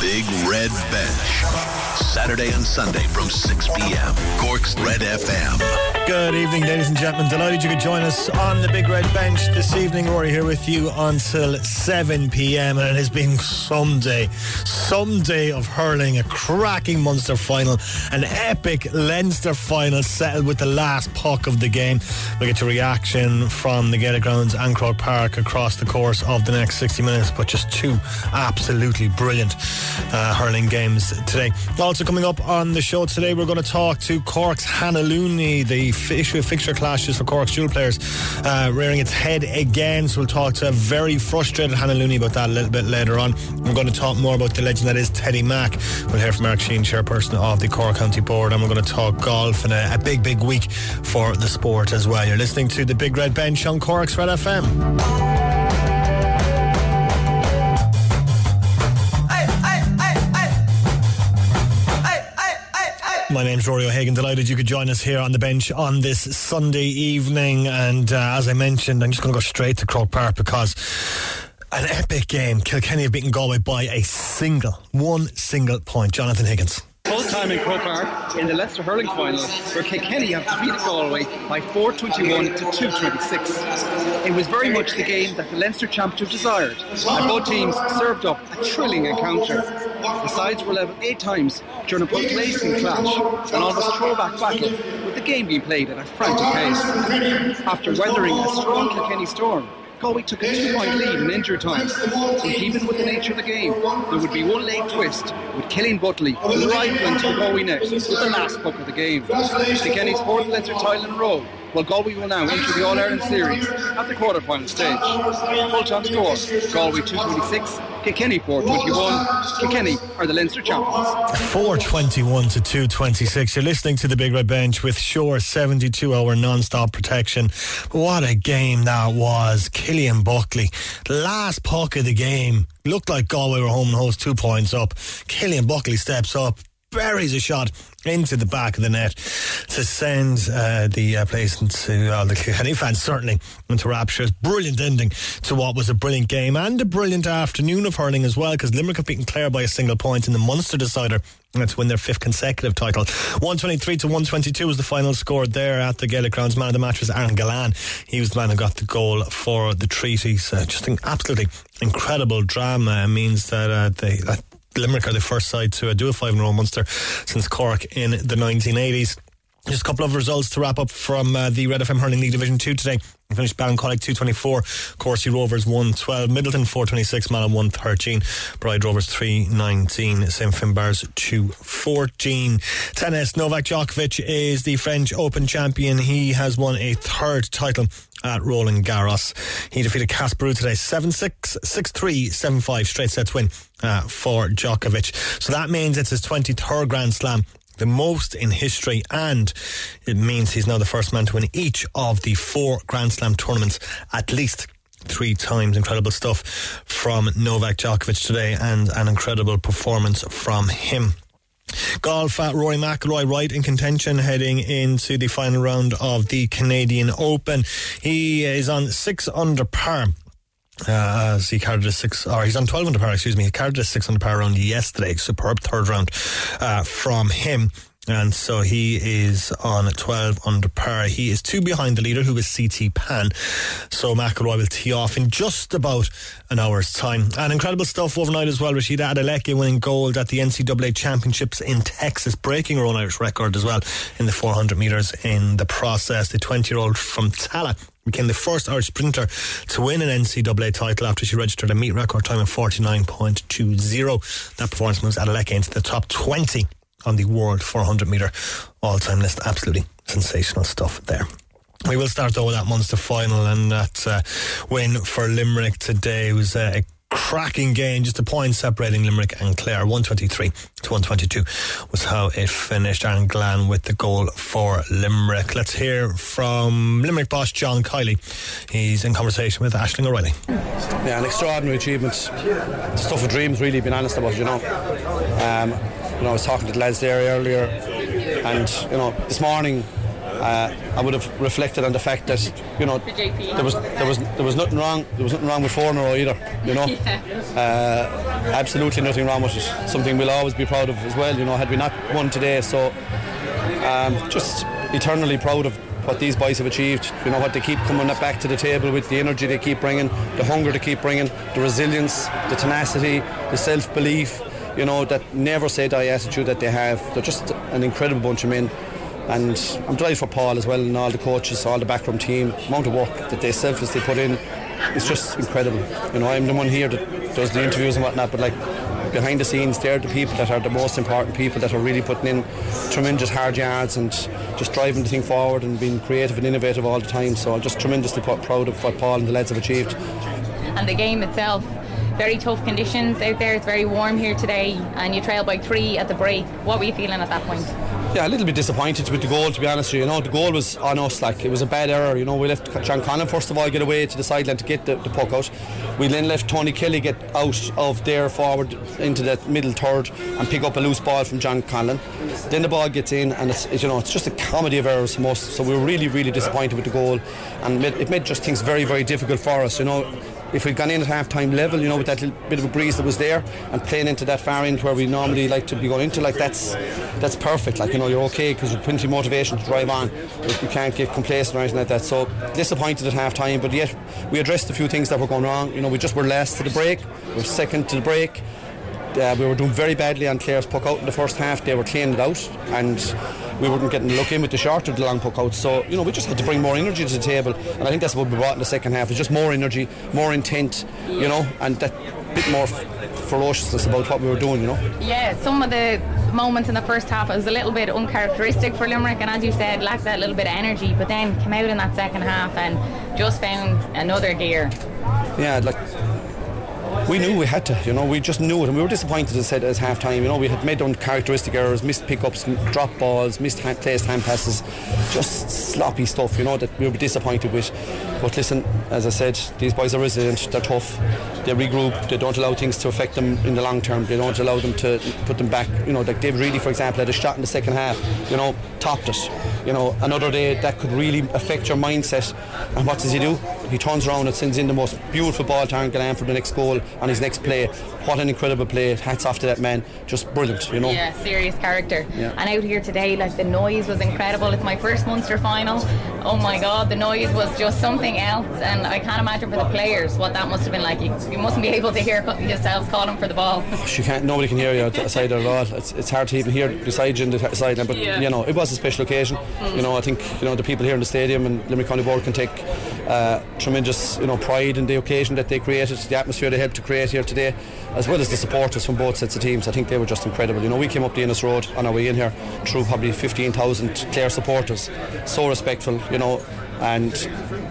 Big Red Bench. Saturday and Sunday from 6 p.m. Cork's Red FM. Good evening, ladies and gentlemen. Delighted you could join us on the Big Red Bench this evening. We're here with you until 7 p.m. and it has been some day, some day of hurling, a cracking Munster final, an epic Leinster final settled with the last puck of the game. We'll get a reaction from the Gaelic Grounds and Croke Park across the course of the next 60 minutes, but just two absolutely brilliant uh, hurling games today. Also coming up on the show today, we're going to talk to Cork's Hannah Looney, the issue of fixture clashes for Cork's dual players uh, rearing its head again. So we'll talk to a very frustrated Hannah Looney about that a little bit later on. We're going to talk more about the legend that is Teddy Mac. We'll hear from Marc Sheehan, chairperson of the Cork County Board, and we're going to talk golf and a, a big, big week for the sport as well. You're listening to the Big Red Bench on Cork's Red FM. My name's Rory O'Hagan. Delighted you could join us here on the bench on this Sunday evening. And uh, as I mentioned, I'm just going to go straight to Croke Park because an epic game. Kilkenny have beaten Galway by a single, one single point. Jonathan Higgins time in Croke Park in the Leinster hurling final, where Kilkenny have defeated Galway by 421 to 226. It was very much the game that the Leinster championship desired, and both teams served up a thrilling encounter. The sides were level eight times during a punctuation clash, an almost throwback battle, with the game being played at a frantic pace. After weathering a strong Kilkenny storm, Galway took a two-point lead in injury time. In keeping with the nature of the game, there would be one late twist with Killian Buckley rifling to the Galway net with the last puck of the game. Kilkenny's fourth Leinster title in a row well, Galway will now enter the All Ireland Series at the quarter final stage. Full time score Galway 226, Kilkenny 421. Kilkenny are the Leinster champions. 421 to 226. You're listening to the Big Red Bench with Sure 72 hour non stop protection. What a game that was. Killian Buckley, last puck of the game. Looked like Galway were home and host two points up. Killian Buckley steps up, buries a shot into the back of the net to send uh, the uh, place into uh, the Kilkenny fans certainly into raptures. Brilliant ending to what was a brilliant game and a brilliant afternoon of hurling as well because Limerick have beaten Clare by a single point in the Munster decider to win their fifth consecutive title. 123 to 122 was the final score there at the Gaelic Grounds. Man of the match was Aaron Gillane. He was the man who got the goal for the treaties. Just an absolutely incredible drama. It means that uh, they, that Limerick are the first side to do a five in a row Munster since Cork in the 1980s. Just a couple of results to wrap up from uh, the Red FM Hurling League Division 2 today. We finished Ballincollig 224, Courcey Rovers 112, Midleton 426, Malin 113, Bride Rovers 319, St. Finbarr's 214. Tennis, Novak Djokovic is the French Open champion. He has won a third title at Roland Garros. He defeated Casper Ruud today 7 6, 6 3, 7 5, straight sets win uh, for Djokovic. So that means it's his 23rd Grand Slam the most in history, and it means he's now the first man to win each of the four Grand Slam tournaments at least three times. Incredible stuff from Novak Djokovic today, and an incredible performance from him. Golf at Rory McIlroy right in contention heading into the final round of the Canadian Open. He is on six under par. Uh, as he carried a six, or he's on 12 under par, excuse me. He carried a six under par round yesterday. Superb third round uh, from him. And so he is on 12 under par. He is two behind the leader, who is CT Pan. So McIlroy will tee off in just about an hour's time. And incredible stuff overnight as well. Rhasidat Adeleke winning gold at the NCAA Championships in Texas, breaking her own Irish record as well in the 400 metres in the process. The 20 year old from Tallaght became the first Irish sprinter to win an NCAA title after she registered a meet record time of 49.20. That performance moves Adeleke into the top 20 on the world 400 metre all time list. Absolutely sensational stuff there. We will start though with that Munster final and that uh, win for Limerick today was uh, a cracking game, just a point separating Limerick and Clare. 123 to 122 was how it finished. Aaron Gillane with the goal for Limerick. Let's hear from Limerick boss John Kiely. He's in conversation with Ashling O'Reilly. Yeah, an extraordinary achievement. Stuff of dreams, really, being honest about, you know. Um, you know, I was talking to the lads there earlier, and you know, this morning uh, I would have reflected on the fact that you know there was there was there was nothing wrong there was nothing wrong with four in a row either. You know, uh, absolutely nothing wrong with it. Something we'll always be proud of as well. You know, had we not won today, so um, just eternally proud of what these boys have achieved. You know what they keep coming back to the table with the energy they keep bringing, the hunger they keep bringing, the resilience, the tenacity, the self-belief. You know that never say die attitude that they have. They're just an incredible bunch of men. And I'm delighted for Paul as well and all the coaches, all the backroom team, amount of work that they selflessly put in. It's just incredible. You know, I'm the one here that does the interviews and whatnot, but like behind the scenes, they're the people that are the most important people that are really putting in tremendous hard yards and just driving the thing forward and being creative and innovative all the time. So I'm just tremendously proud of what Paul and the lads have achieved. And the game itself, very tough conditions out there. It's very warm here today, and you trail by three at the break. What were you feeling at that point? Yeah, a little bit disappointed with the goal, to be honest you. You know, the goal was on us, like, it was a bad error. You know, we left John Conlon, first of all, get away to the sideline to get the, the puck out. We then left Tony Kelly get out of there forward into that middle third and pick up a loose ball from John Conlon. Then the ball gets in, and it's, you know, it's just a comedy of errors from us. So we were really, really disappointed with the goal. And it made just things very, very difficult for us, you know if we'd gone in at half time level, you know, with that little bit of a breeze that was there and playing into that far end where we normally like to be going into, like that's that's perfect. Like, you know, you're okay because you've plenty of motivation to drive on. You can't get complacent or anything like that. So disappointed at half time, but yet we addressed a few things that were going wrong. You know, we just were last to the break, we were second to the break. Uh, we were doing very badly on Clare's puck out in the first half. They were cleaning it out, and we weren't getting the look in with the short or the long puck out. So, you know, we just had to bring more energy to the table. And I think that's what we brought in the second half. It's just more energy, more intent, you know, and that bit more ferociousness about what we were doing, you know. Yeah, some of the moments in the first half was a little bit uncharacteristic for Limerick, and as you said, lacked that little bit of energy. But then came out in that second half and just found another gear. Yeah, like we knew we had to, you know, we just knew it, and we were disappointed as said as half time. You know, we had made uncharacteristic errors, missed pickups, drop balls, missed hand, placed hand passes, just sloppy stuff, you know, that we were disappointed with. But listen, as I said, these boys are resilient, they're tough, they regroup, they don't allow things to affect them in the long term, they don't allow them to put them back. You know, like David Reidy, for example, had a shot in the second half, you know, topped it. You know, another day that could really affect your mindset. And what does he do? He turns around and sends in the most beautiful ball to Aaron Gillane for the next goal on his next play. What an incredible play. Hats off to that man. Just brilliant, you know. Yeah, serious character. Yeah. And out here today, like the noise was incredible. It's my first Munster final. Oh my God, the noise was just something else. And I can't imagine for the players what that must have been like. You, you mustn't be able to hear yourselves calling for the ball. You can't, nobody can hear you outside at all. It's, it's hard to even hear beside you in the sideline. But, yeah. you know, it was a special occasion. You know, I think, you know, the people here in the stadium and Limerick County Board can take uh, tremendous, you know, pride in the occasion that they created, the atmosphere they helped to create here today, as well as the supporters from both sets of teams. I think they were just incredible. You know, we came up the Ennis Road on our way in here through probably 15,000 Clare supporters, so respectful, you know, and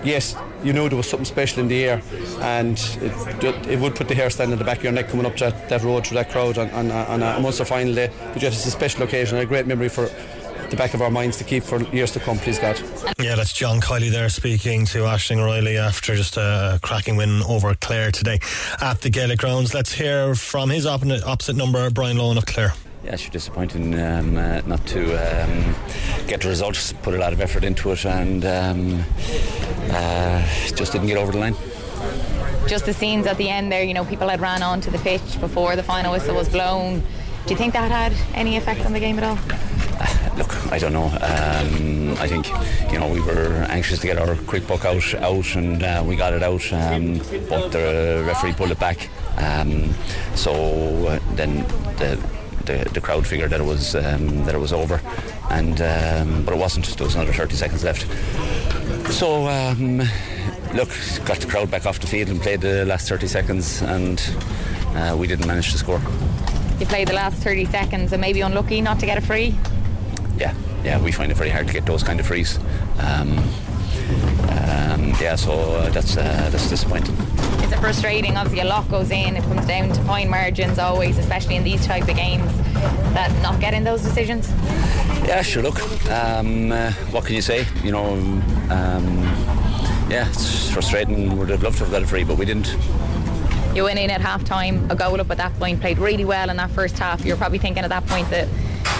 yes, you knew there was something special in the air, and it, it would put the hair standing in the back of your neck coming up that, that road through that crowd on, on, on a Munster final day. But it's a special occasion, a great memory for the back of our minds to keep for years to come, please God. Yeah, that's John Kiely there speaking to Ashling O'Reilly after just a cracking win over Clare today at the Gaelic grounds. Let's hear from his opposite, opposite number, Brian Lohan of Clare. Yeah, it's disappointing um, uh, not to um, get the results. Put a lot of effort into it, and um, uh, just didn't get over the line just the scenes at the end there, you know, people had ran onto the pitch before the final whistle was blown. Do you think that had any effect on the game at all? Look, I don't know. Um, I think you know we were anxious to get our quick buck out, out, and uh, we got it out. Um, but the referee pulled it back. Um, so uh, then the, the, the crowd figured that it was um, that it was over, and um, but it wasn't. There was another 30 seconds left. So um, look, got the crowd back off the field and played the last 30 seconds, and uh, we didn't manage to score. You played the last 30 seconds and maybe unlucky not to get a free yeah, yeah, we find it very hard to get those kind of frees. Um, um, yeah, so uh, that's uh, that's disappointing. It's frustrating. Obviously, a lot goes in. It comes down to fine margins always, especially in these type of games. That not getting those decisions. Yeah, sure. Look, um, uh, what can you say? You know, um, yeah, it's frustrating. We would have loved to have got a free, but we didn't. You went in at half time, a goal up at that point, played really well in that first half. You're probably thinking at that point that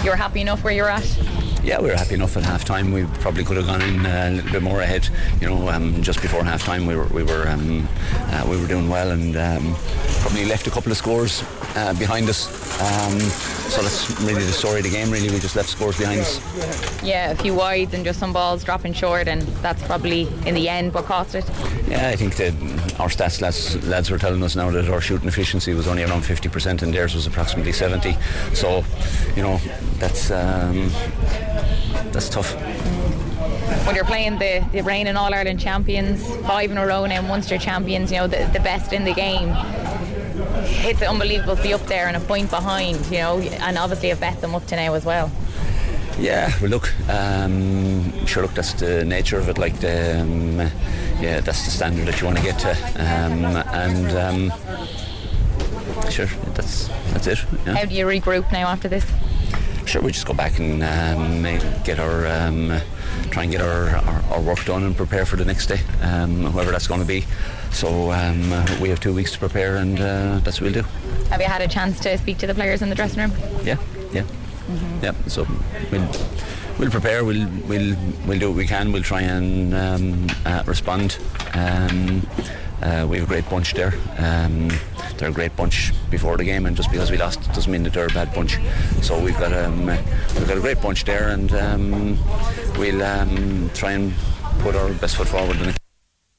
you're happy enough where you're at? Yeah, we were happy enough at half time. We probably could have gone in uh, a little bit more ahead. You know, um, just before half time, we were we were um, uh, we were doing well and um, probably left a couple of scores uh, behind us. Um, so that's really the story of the game. Really, we just left scores behind us. Yeah, a few wides and just some balls dropping short, and that's probably in the end what cost it. Yeah, I think that our stats lads, lads were telling us now that our shooting efficiency was only around 50% and theirs was approximately 70. So, you know, that's um, that's tough. When you're playing the, the reigning All Ireland champions, five in a row now, Munster champions, you know, the, the best in the game, it's unbelievable to be up there and a point behind, you know, and obviously have bet them up to now as well. Yeah, well, look, um, sure, look, that's the nature of it. Like, the, um, yeah, that's the standard that you want to get to, um, and um, sure, that's that's it. Yeah. How do you regroup now after this? Sure, we just go back and um, get our um, try and get our, our, our, work done and prepare for the next day, um, whoever that's going to be. So um, we have two weeks to prepare, and uh, that's what we'll do. Have you had a chance to speak to the players in the dressing room? Yeah, yeah, mm-hmm. yeah. So we'll we'll prepare. We'll we'll we'll do what we can. We'll try and um, uh, respond. Um, uh, we have a great bunch there. They're a great bunch before the game, and just because we lost doesn't mean that they're a bad bunch. So we've got um, we've got a great bunch there, and um, we'll um, try and put our best foot forward. In it.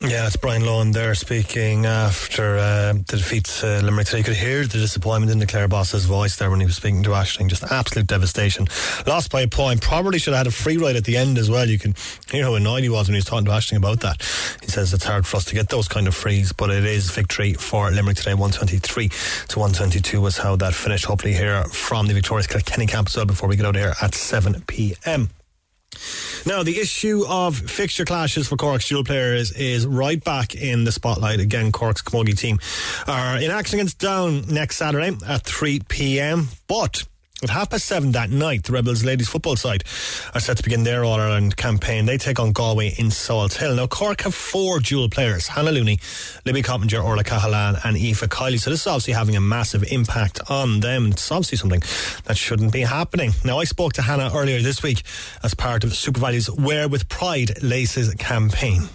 Yeah, it's Brian Lohan there speaking after uh, the defeat uh, Limerick. So you could hear the disappointment in the Clare boss's voice there when he was speaking to Ashling. Just absolute devastation. Lost by a point. Probably should have had a free ride at the end as well. You can hear how annoyed he was when he was talking to Ashling about that. He says it's hard for us to get those kind of frees, but it is victory for Limerick today. 123 to 122 was how that finished. Hopefully, here from the victorious Kilkenny camp as well before we get out of here at 7 p.m. Now, the issue of fixture clashes for Cork's dual players is right back in the spotlight. Again, Cork's Camogie team are in action against Down next Saturday at 3 p.m. But at half past seven that night, the Rebels ladies football side are set to begin their All Ireland campaign. They take on Galway in Salt Hill. Now, Cork have four dual players Hannah Looney, Libby Coppinger, Orla Cahalane, and Aoife Kiely. So, this is obviously having a massive impact on them. It's obviously something that shouldn't be happening. Now, I spoke to Hannah earlier this week as part of SuperValu's Wear with Pride Laces campaign.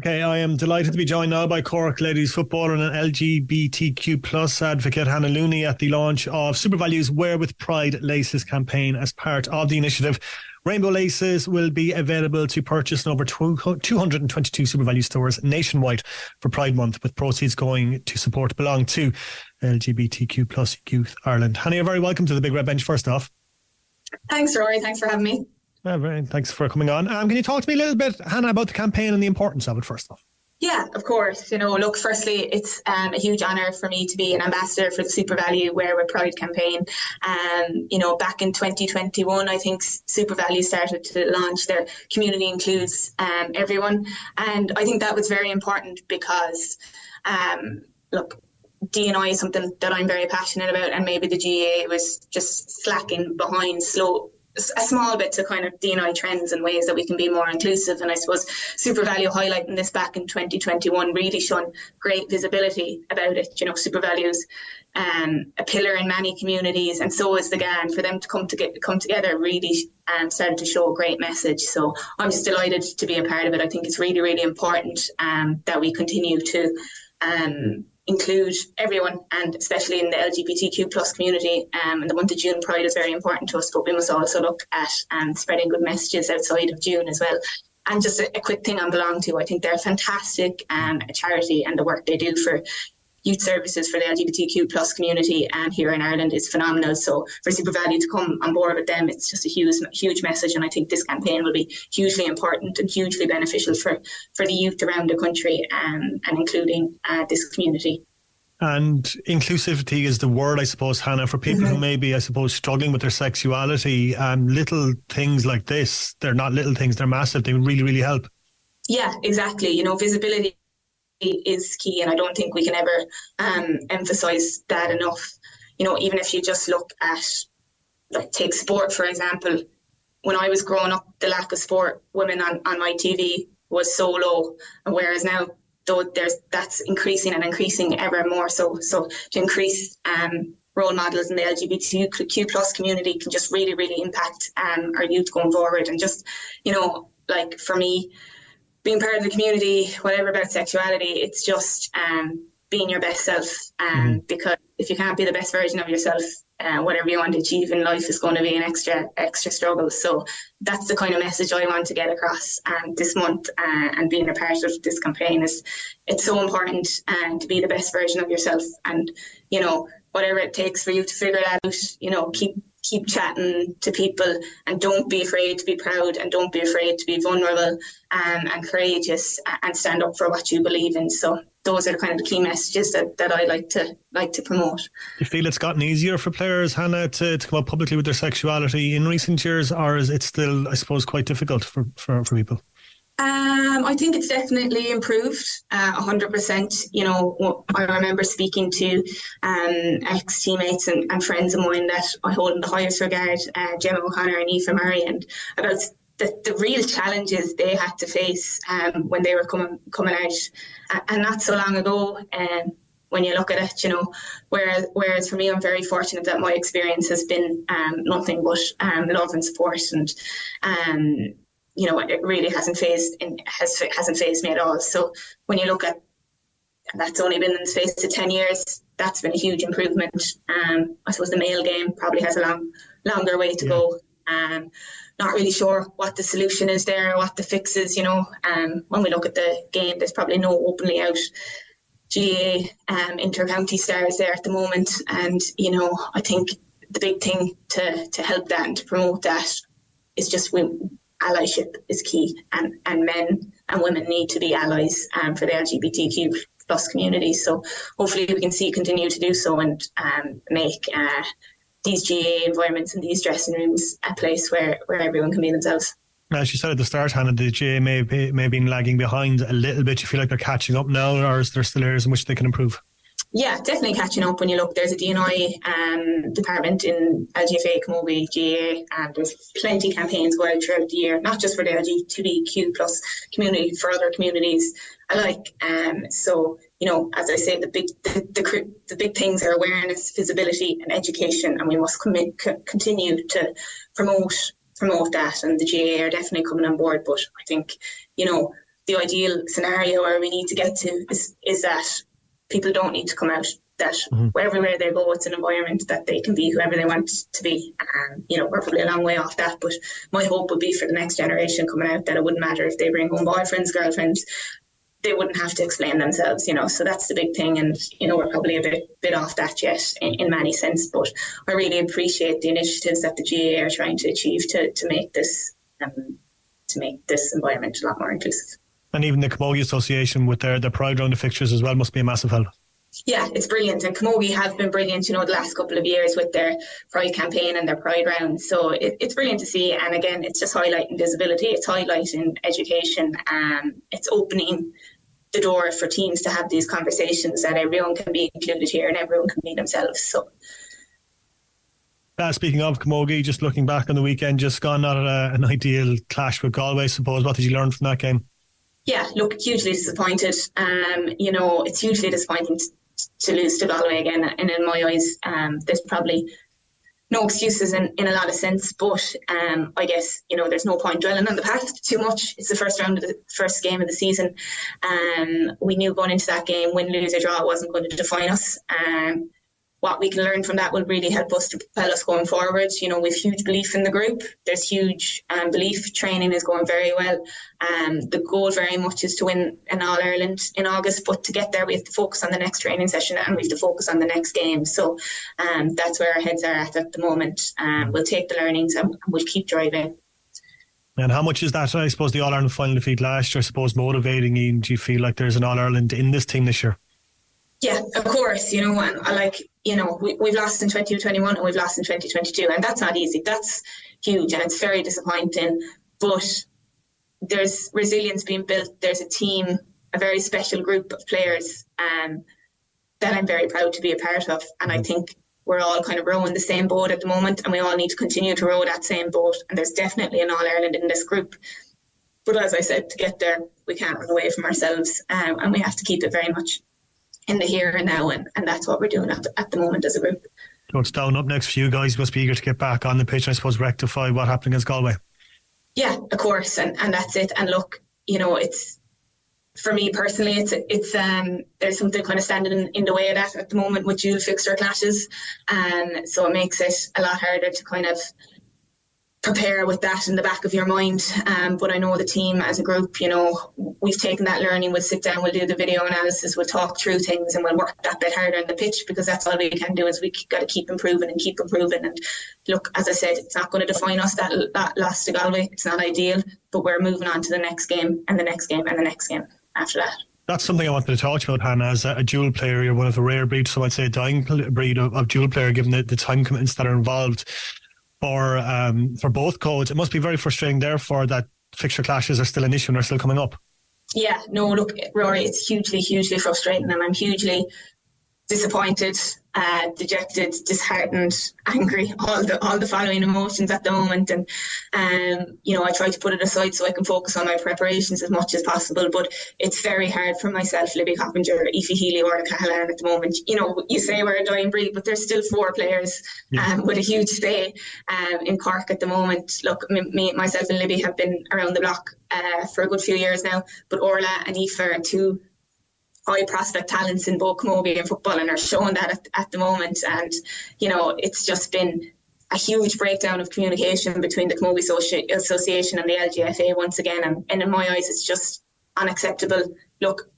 Okay, I am delighted to be joined now by Cork ladies footballer and an LGBTQ plus advocate Hannah Looney at the launch of SuperValu's Wear with Pride Laces campaign as part of the initiative. Rainbow laces will be available to purchase in over 222 SuperValu stores nationwide for Pride Month, with proceeds going to support Belong to LGBTQ plus Youth Ireland. Hannah, you're very welcome to the Big Red Bench. First off, thanks, Rory. Thanks for having me. Yeah, very, thanks for coming on. Um, can you talk to me a little bit, Hannah, about the campaign and the importance of it, first off? Yeah, of course. You know, look, firstly, it's um, a huge honour for me to be an ambassador for the SuperValu Wear with Pride campaign. Um, you know, back in 2021, I think SuperValu started to launch their community includes um, everyone. And I think that was very important because, um, look, DNI is something that I'm very passionate about, and maybe the GAA was just slacking behind, slow, a small bit to kind of DNI trends and ways that we can be more inclusive. And I suppose SuperValu highlighting this back in 2021 really shone great visibility about it. You know, SuperValu's um, a pillar in many communities, and so is the GAA. For them to come to get, come together really um, started to show a great message. So I'm just delighted to be a part of it. I think it's really, really important um, that we continue to um, include everyone and especially in the LGBTQ plus community. Um, and the month of June Pride is very important to us, but we must also look at um, spreading good messages outside of June as well. And just a, a quick thing on Belong to, I think they're a fantastic um, charity and the work they do for youth services for the LGBTQ plus community and here in Ireland is phenomenal. So for SuperValu to come on board with them, it's just a huge, huge message. And I think this campaign will be hugely important and hugely beneficial for, for the youth around the country um, and including uh, this community. And inclusivity is the word, I suppose, Hannah, for people mm-hmm. who may be, I suppose, struggling with their sexuality. Um, little things like this, they're not little things, they're massive. They really, really help. Yeah, exactly. You know, visibility is key, and I don't think we can ever um, emphasize that enough. You know, even if you just look at, like, take sport for example. When I was growing up, the lack of sport women on, on my TV was so low, whereas now, though there's that's increasing and increasing ever more. So, so to increase um, role models in the LGBTQ plus community can just really, really impact um, our youth going forward. And just, you know, like for me, being part of the community, whatever about sexuality, it's just um, being your best self. Um, mm-hmm. Because if you can't be the best version of yourself, uh, whatever you want to achieve in life is going to be an extra extra struggle. So that's the kind of message I want to get across um, this month. Uh, and being a part of this campaign is it's so important uh, to be the best version of yourself. And you know whatever it takes for you to figure that out. You know, keep keep chatting to people and don't be afraid to be proud and don't be afraid to be vulnerable um, and courageous and stand up for what you believe in. So those are kind of the key messages that, that I like to like to promote. You feel it's gotten easier for players, Hannah, to, to come out publicly with their sexuality in recent years, or is it still, I suppose, quite difficult for, for, for people? Um, I think it's definitely improved, uh, 100%. You know, I remember speaking to um, ex teammates and, and, friends of mine that I hold in the highest regard, uh, Gemma O'Connor and Aoife Murray, and about the, the real challenges they had to face um, when they were coming coming out, and not so long ago. Um, when you look at it, you know, whereas whereas for me, I'm very fortunate that my experience has been um, nothing but um, love and support, and um, you know, it really hasn't phased in, has hasn't phased me at all. So when you look at that's only been in the space of ten years, that's been a huge improvement. Um, I suppose the male game probably has a long longer way to yeah. go. Um, not really sure what the solution is there, what the fix is. You know, um, when we look at the game, there's probably no openly out GA um, inter-county stars there at the moment, and you know, I think the big thing to to help that and to promote that is just we allyship is key, and, and men and women need to be allies um, for the LGBTQ plus community. So hopefully we can see continue to do so and um, make uh, these GA environments and these dressing rooms a place where, where everyone can be themselves. As you said at the start, Hannah, the GAA may, be, may have been lagging behind a little bit. You feel like they're catching up now, or is there still areas in which they can improve? Yeah, definitely catching up when you look. There's a DNI um, department in LGFA, Camogie, GAA, and there's plenty of campaigns going throughout the year, not just for the LGBTQ plus community, for other communities alike. Um, so, you know, as I say, the big the, the, the big things are awareness, visibility, and education, and we must commit, c- continue to promote promote that. And the GAA are definitely coming on board. But I think, you know, the ideal scenario where we need to get to is is that people don't need to come out that mm-hmm. everywhere they go, it's an environment that they can be whoever they want to be. And, you know, we're probably a long way off that, but my hope would be for the next generation coming out that it wouldn't matter if they bring home boyfriends, girlfriends, they wouldn't have to explain themselves, you know. So that's the big thing. And, you know, we're probably a bit, bit off that yet in, in many sense. But I really appreciate the initiatives that the GA are trying to achieve to, to make this um, to make this environment a lot more inclusive. And even the Camogie Association with their, their Pride Round the fixtures as well must be a massive help. Yeah, it's brilliant. And Camogie have been brilliant, you know, the last couple of years with their Pride campaign and their Pride round. So it, it's brilliant to see. And again, it's just highlighting visibility, it's highlighting education, um, it's opening the door for teams to have these conversations that everyone can be included here and everyone can be themselves. So uh, speaking of Camogie, just looking back on the weekend, just gone, not a, an ideal clash with Galway, I suppose. What did you learn from that game? Yeah, look, hugely disappointed. Um, you know, it's hugely disappointing to, to lose to Galway again. And in my eyes, um, there's probably no excuses in, in a lot of sense. But um, I guess you know there's no point dwelling on the past too much. It's the first round of the first game of the season. Um, we knew going into that game, win, lose or draw, wasn't going to define us. Um, what we can learn from that will really help us to propel us going forward. You know, we've huge belief in the group. There's huge um, belief. Training is going very well. Um, the goal very much is to win an All Ireland in August, but to get there, we have to focus on the next training session and we have to focus on the next game. So um, that's where our heads are at at the moment. Um, we'll take the learnings and we'll keep driving. And how much is that? I suppose the All Ireland final defeat last year, I suppose, motivating you? Do you feel like there's an All Ireland in this team this year? Yeah, of course. You know, and I like you know, we, we've lost in 2021 and we've lost in 2022, and that's not easy. That's huge and it's very disappointing. But there's resilience being built. There's a team, a very special group of players um, that I'm very proud to be a part of. And I think we're all kind of rowing the same boat at the moment, and we all need to continue to row that same boat. And there's definitely an All Ireland in this group. But as I said, to get there, we can't run away from ourselves, um, and we have to keep it very much in the here and now, and, and that's what we're doing at the, at the moment as a group. It's down up next for you guys. You must be eager to get back on the pitch. I suppose rectify what happened against Galway. Yeah, of course, and and that's it. And look, you know, it's for me personally, it's it's um there's something kind of standing in, in the way of that at the moment with dual fixture clashes, and so it makes it a lot harder to kind of prepare with that in the back of your mind. Um, but I know the team as a group, you know, we've taken that learning. We'll sit down, we'll do the video analysis, we'll talk through things, and we'll work that bit harder on the pitch because that's all we can do. Is we got to keep improving and keep improving. And look, as I said, it's not going to define us that that loss to Galway. It's not ideal, but we're moving on to the next game and the next game and the next game after that that's something I wanted to talk about, Hannah. As a, a, dual player, you're one of the rare breeds, so I'd say a dying breed of, of dual player, given the, the time commitments that are involved for um, for both codes. It must be very frustrating, therefore, that fixture clashes are still an issue and are still coming up. Yeah, no, look, Rory, it's hugely, hugely frustrating, and I'm hugely disappointed uh, dejected, disheartened, angry, all the all the following emotions at the moment. And um, you know, I try to put it aside so I can focus on my preparations as much as possible. But it's very hard for myself, Libby Coppinger, Aoife Healy, or Cahalane at the moment. You know, you say we're a dying breed, but there's still four players yeah. um, with a huge stay um, in Cork at the moment. Look, me, myself, and Libby have been around the block uh, for a good few years now, but Orla and Aoife are two high prospect talents in both camogie and football and are showing that at, at the moment. And, you know, it's just been a huge breakdown of communication between the Camogie Associ- Association and the LGFA once again. And, and in my eyes, it's just unacceptable. Look,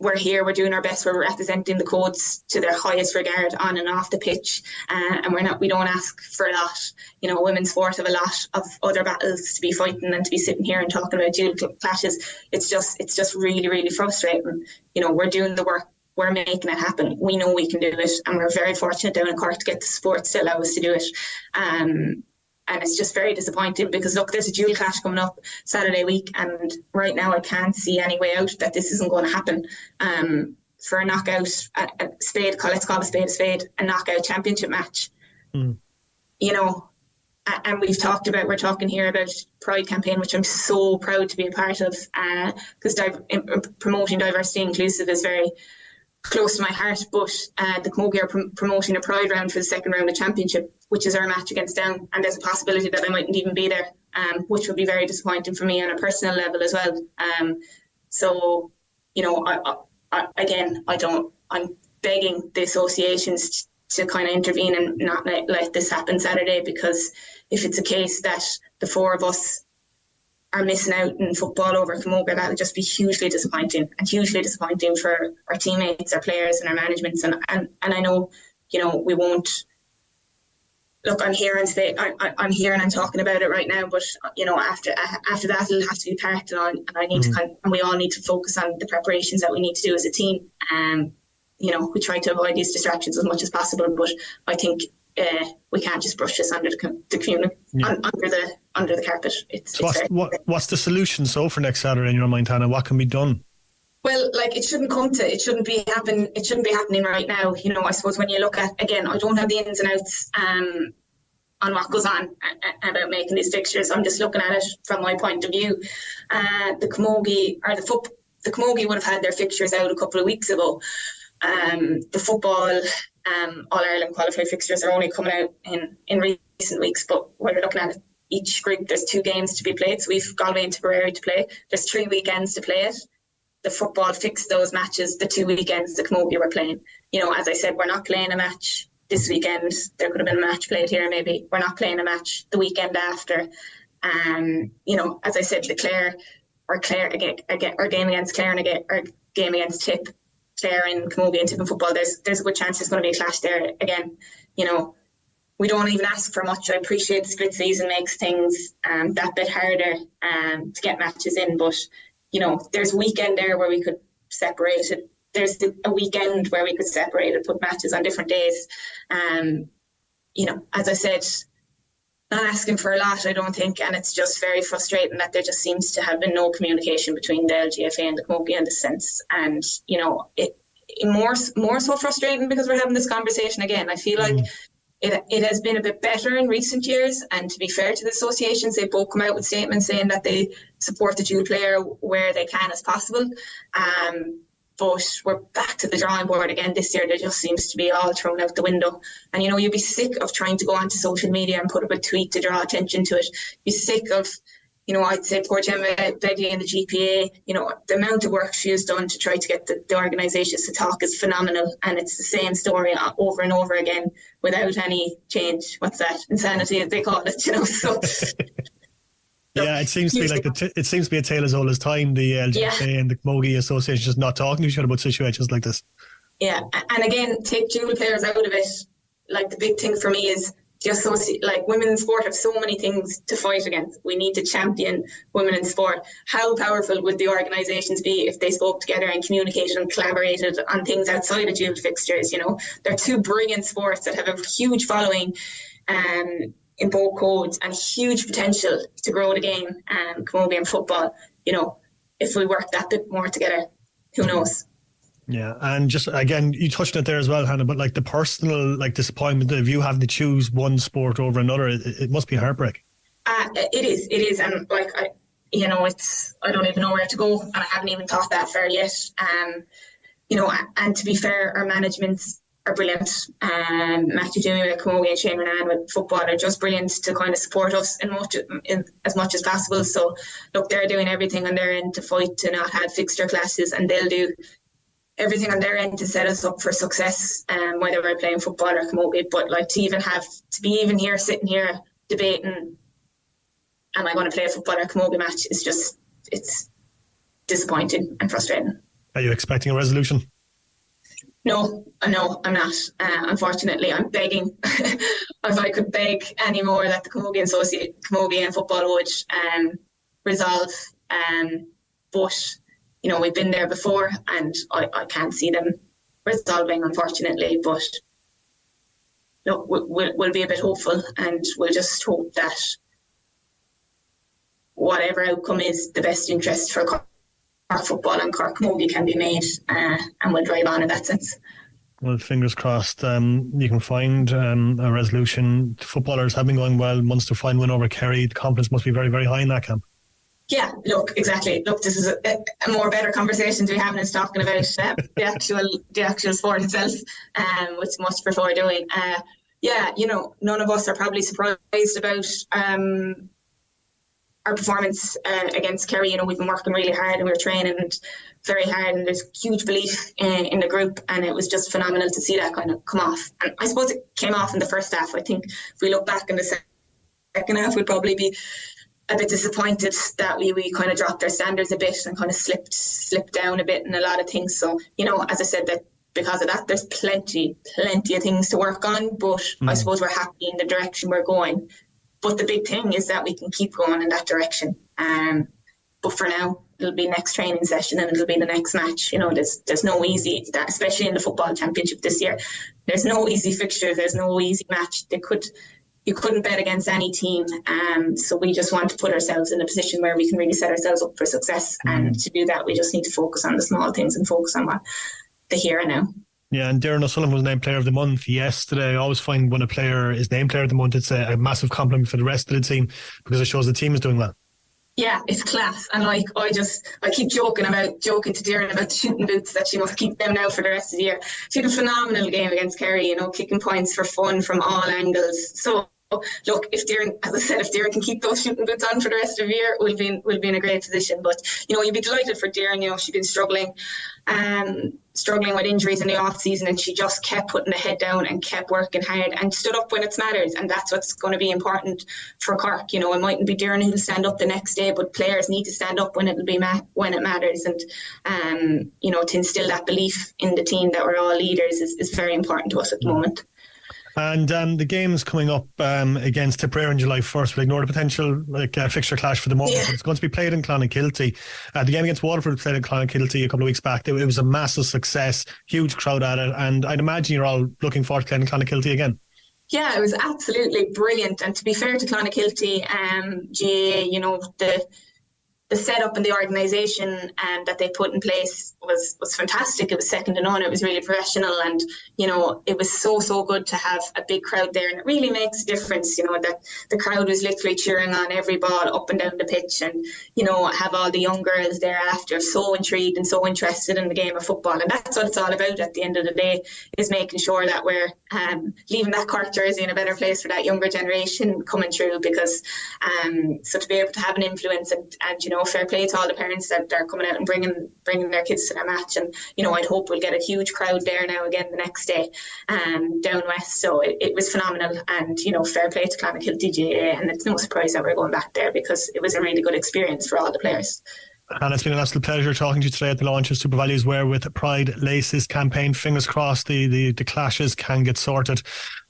we're here, we're doing our best, we're representing the codes to their highest regard on and off the pitch, uh, and we're not, we don't ask for a lot. You know, women's sport have a lot of other battles to be fighting and to be sitting here and talking about dual clashes. It's just, it's just really, really frustrating. You know, we're doing the work, we're making it happen. We know we can do it, and we're very fortunate down in Cork to get the support to allow us to do it. Um, and it's just very disappointing because look, there's a dual clash coming up Saturday week, and right now I can't see any way out that this isn't going to happen. Um, for a knockout, a, a spade, let's call a spade a spade, a knockout championship match. Mm. You know, and we've talked about we're talking here about pride campaign which i'm so proud to be a part of because uh, div- promoting diversity and inclusive is very close to my heart, but uh, the Camogie are pr- promoting a Pride round for the second round of championship, which is our match against Down, and there's a possibility that I mightn't even be there, um, which would be very disappointing for me on a personal level as well. Um, so, you know, I, I, again, I don't. I'm begging the associations to, to kind of intervene and not let, let this happen Saturday because if it's a case that the four of us are missing out in football over Camogie, that would just be hugely disappointing and hugely disappointing for our teammates, our players, and our management. And and, and I know, you know, we won't. Look, I'm here and say I, am here and I'm talking about it right now. But you know, after after that, it'll have to be packed, and, and I need mm-hmm. to kind of, and we all need to focus on the preparations that we need to do as a team. Um, you know, we try to avoid these distractions as much as possible. But I think uh, we can't just brush this under the, the yeah. un, under the under the carpet. It's, so it's what's, what, what's the solution so for next Saturday in your mind, Hannah? What can be done? Well, like it shouldn't come to it shouldn't be happen. It shouldn't be happening right now. You know, I suppose when you look at again, I don't have the ins and outs um, on what goes on about making these fixtures. I'm just looking at it from my point of view. Uh, the Camogie or the foot, the Camogie would have had their fixtures out a couple of weeks ago. Um, the football um, All Ireland qualified fixtures are only coming out in, in recent weeks, but when you're looking at each group, there's two games to be played. So we've Galway and Tipperary to play. There's three weekends to play it. The football fixed those matches, the two weekends the Camogie were playing. You know, as I said, we're not playing a match this weekend. There could have been a match played here, maybe. We're not playing a match the weekend after. Um, you know, as I said, the Clare or Clare again, again our game against Clare and again our game against Tip Clare and Camogie and football, there's there's a good chance there's going to be a clash there again. You know, we don't even ask for much. I appreciate the split season makes things um, that bit harder um, to get matches in, but you know, there's a weekend there where we could separate it. There's a weekend where we could separate it, put matches on different days. Um, you know, as I said, not asking for a lot, I don't think, and it's just very frustrating that there just seems to have been no communication between the LGFA and the Camogie in this sense. And you know, it, more more so frustrating because we're having this conversation again. I feel like. Mm. It, it has been a bit better in recent years, and to be fair to the associations, they both come out with statements saying that they support the dual player where they can as possible. Um, but we're back to the drawing board again this year. There just seems to be all thrown out the window. And you know, you'd be sick of trying to go onto social media and put up a tweet to draw attention to it. You'd be sick of you know, I'd say poor Gemma Begley and the GPA, you know, the amount of work she has done to try to get the, the organisations to talk is phenomenal. And it's the same story over and over again without any change. What's that? Insanity, as they call it, you know. So. Yeah, it seems to be like the t- it seems to be a tale as old as time. The LGA yeah. and the Camogie Association just not talking to each other about situations like this. Yeah, and again, take dual players out of it. Like the big thing for me is the associate, like women in sport have so many things to fight against. We need to champion women in sport. How powerful would the organisations be if they spoke together and communicated and collaborated on things outside of dual fixtures? You know, they're two brilliant sports that have a huge following um, in both codes and huge potential to grow the game. and and football, you know, if we work that bit more together, who knows? Yeah, and just again, you touched on it there as well, Hannah. But like the personal like disappointment of you having to choose one sport over another, it, it must be heartbreak. Uh, it is, it is, and like I, you know, it's I don't even know where to go, and I haven't even thought that far yet. Um, you know, and to be fair, our managements are brilliant. Um, Matthew Twomey with Camogie and Shane Ronayne with football are just brilliant to kind of support us in much in, as much as possible. So look, they're doing everything on their end to fight to not have fixture classes, and they'll do everything on their end to set us up for success, um, whether we're playing football or camogie. But like to even have to be even here, sitting here debating, am I going to play a football or camogie match? Is just it's disappointing and frustrating. Are you expecting a resolution? No, no, I'm not. Uh, unfortunately, I'm begging. if I could beg anymore that the Camogie Associate, Camogie football would um, resolve. Um, but you know, we've been there before and I, I can't see them resolving, unfortunately. But look, we'll, we'll be a bit hopeful and we'll just hope that whatever outcome is the best interest for Cork football and Cork Camogie can be made uh, and we'll drive on in that sense. Well, fingers crossed. Um, you can find um, a resolution. Footballers have been going well. Munster fine win over Kerry. The confidence must be very, very high in that camp. Yeah, look, exactly. Look, this is a, a more better conversation to be having is talking about uh, the actual the actual sport itself, um, which much prefer doing. Uh, yeah, you know, none of us are probably surprised about um, our performance uh, against Kerry. You know, we've been working really hard and we are training very hard, and there's huge belief in, in, the group, and it was just phenomenal to see that kind of come off. And I suppose it came off in the first half. I think if we look back in the second half, we'd probably be a bit disappointed that we, we kind of dropped our standards a bit and kind of slipped slipped down a bit in a lot of things. So you know, as I said, that because of that, there's plenty plenty of things to work on. But mm. I suppose we're happy in the direction we're going. But the big thing is that we can keep going in that direction. Um, but for now, it'll be next training session and it'll be the next match. You know, there's there's no easy that, especially in the football championship this year. There's no easy fixture. There's no easy match. They could you couldn't bet against any team. Um, so we just want to put ourselves in a position where we can really set ourselves up for success. Mm. And to do that, we just need to focus on the small things and focus on what the here and now. Yeah, and Doireann O'Sullivan was named Player of the Month yesterday. I always find when a player is named Player of the Month, it's a, a massive compliment for the rest of the team because it shows the team is doing well yeah, it's class. And like, I just, I keep joking about, joking to Doireann about the shooting boots that she must keep them now for the rest of the year. She had a phenomenal game against Kerry, you know, kicking points for fun from all angles. So look, if Doireann, as I said, if Doireann can keep those shooting boots on for the rest of the year, we'll be in, we'll be in a great position. But you know, you'd be delighted for Doireann. You know, she's been struggling, um, struggling with injuries in the off season, and she just kept putting the head down and kept working hard and stood up when it matters. And that's what's going to be important for Cork. You know, it mightn't be Doireann who'll stand up the next day, but players need to stand up when it'll be ma- when it matters. And um, you know, to instill that belief in the team that we're all leaders is, is very important to us at the moment. And um, the game's coming up um, against Tipperary on July 1st. We'll ignore the potential like uh, fixture clash for the moment. Yeah. It's going to be played in Clonakilty. Uh, the game against Waterford was played in Clonakilty a couple of weeks back. It, it, was a massive success, huge crowd at it. And I'd imagine you're all looking forward to playing in Clonakilty again. Yeah, it was absolutely brilliant. And to be fair to Clonakilty, um, GA, you know, the the setup and the organisation um, that they put in place was was fantastic. It was second to none. It was really professional, and you know it was so so good to have a big crowd there, and it really makes a difference. You know that the crowd was literally cheering on every ball up and down the pitch, and you know have all the young girls there after so intrigued and so interested in the game of football, and that's what it's all about at the end of the day is making sure that we're um, leaving that Cork jersey in a better place for that younger generation coming through. Because um, so to be able to have an influence and, and you know fair play to all the parents that are coming out and bringing bringing their kids to their match. And you know, I'd hope we'll get a huge crowd there now again the next day um, down west. So it, it was phenomenal, and you know, fair play to Clonakilty GAA, and it's no surprise that we're going back there because it was a really good experience for all the players. And it's been an absolute pleasure talking to you today at the launch of SuperValu's Wear with Pride Laces campaign. Fingers crossed the, the, the clashes can get sorted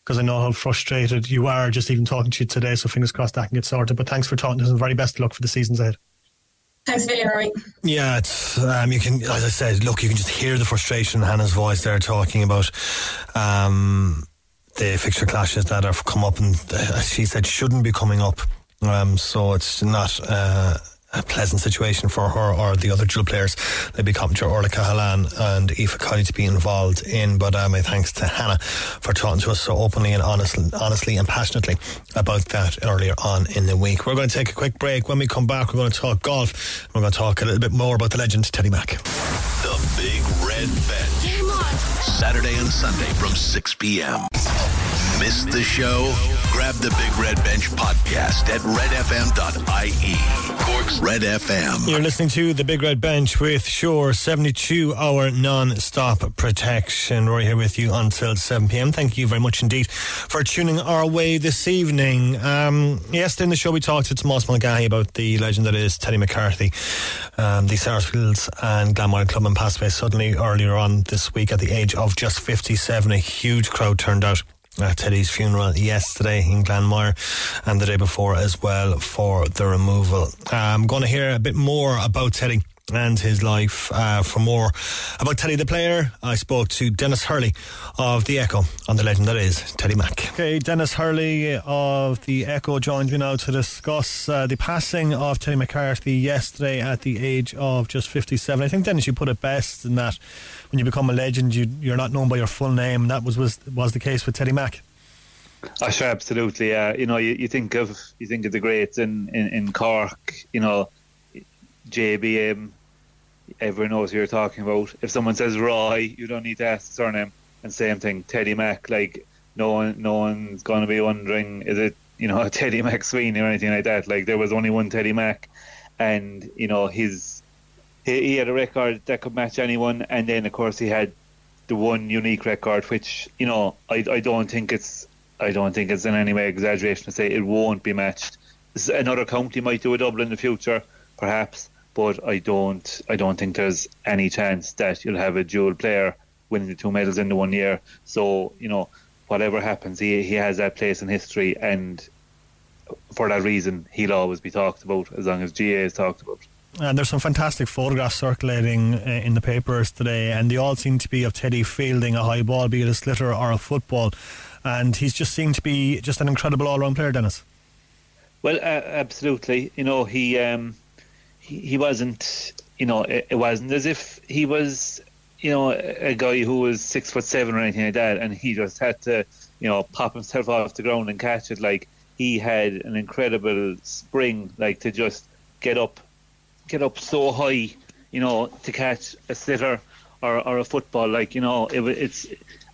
because I know how frustrated you are just even talking to you today. So fingers crossed that can get sorted. But thanks for talking to us and very best of luck for the seasons ahead. Thanks. Yeah, it's um, you can, as I said, look, you can just hear the frustration in Hannah's voice there talking about um, the fixture clashes that have come up, and uh, she said shouldn't be coming up. Um, so it's not. Uh, a pleasant situation for her or the other dual players. They'd be coming Orla Cahalane and Aoife Cuddy to be involved in. But uh, my thanks to Hannah for talking to us so openly and honestly, honestly and passionately about that earlier on in the week. We're going to take a quick break. When we come back, we're going to talk golf. We're going to talk a little bit more about the legend Teddy Mac. The Big Red Bench. Saturday and Sunday from 6 p.m. Missed the show? Grab the Big Red Bench podcast at redfm.ie. Cork's Red FM. You're listening to the Big Red Bench with Shore 72 hour non stop protection. We're here with you until 7 pm. Thank you very much indeed for tuning our way this evening. Um, yesterday in the show, we talked to Tomas Mulcahy about the legend that is Teddy McCarthy. Um, the Sarsfields and Glanmire Clubman passed away suddenly earlier on this week at the age of just 57. A huge crowd turned out Teddy's funeral yesterday in Glanmire and the day before as well for the removal. I'm going to hear a bit more about Teddy and his life. Uh, for more about Teddy the player, I spoke to Denis Hurley of the Echo on the legend that is Teddy Mac. Okay, Denis Hurley of the Echo joins me now to discuss uh, the passing of Teddy McCarthy yesterday at the age of just 57. I think Denis, you put it best in that when you become a legend, you, you're not known by your full name, and that was was, was the case with Teddy Mac. Oh, sure, absolutely. Uh, you know, you, you think of you think of the greats in, in, in Cork. You know, JBM, everyone knows who you're talking about. If someone says Roy, you don't need to ask the surname. And same thing, Teddy Mac. Like no one, no one's going to be wondering is it you know Teddy Mac Sweeney or anything like that. Like there was only one Teddy Mac, and you know his he, he had a record that could match anyone. And then of course he had the one unique record, which you know I I don't think it's I don't think it's in any way exaggeration to say it won't be matched. Another county might do a double in the future, perhaps but I don't I don't think there's any chance that you'll have a dual player winning the two medals in the one year. So you know whatever happens, he he has that place in history, and for that reason, he'll always be talked about as long as GAA is talked about. And there's some fantastic photographs circulating uh, in the papers today, and they all seem to be of Teddy fielding a high ball, be it a sliotar or a football. And he's just seemed to be just an incredible all round player, Denis. Well, uh, absolutely. You know, he um, he, wasn't, you know, it, it, wasn't as if he was, you know, a guy who was six foot seven or anything like that, and he just had to, you know, pop himself off the ground and catch it. Like he had an incredible spring, like to just get up, get up so high, you know, to catch a sliotar or, or a football. Like you know, it, it's,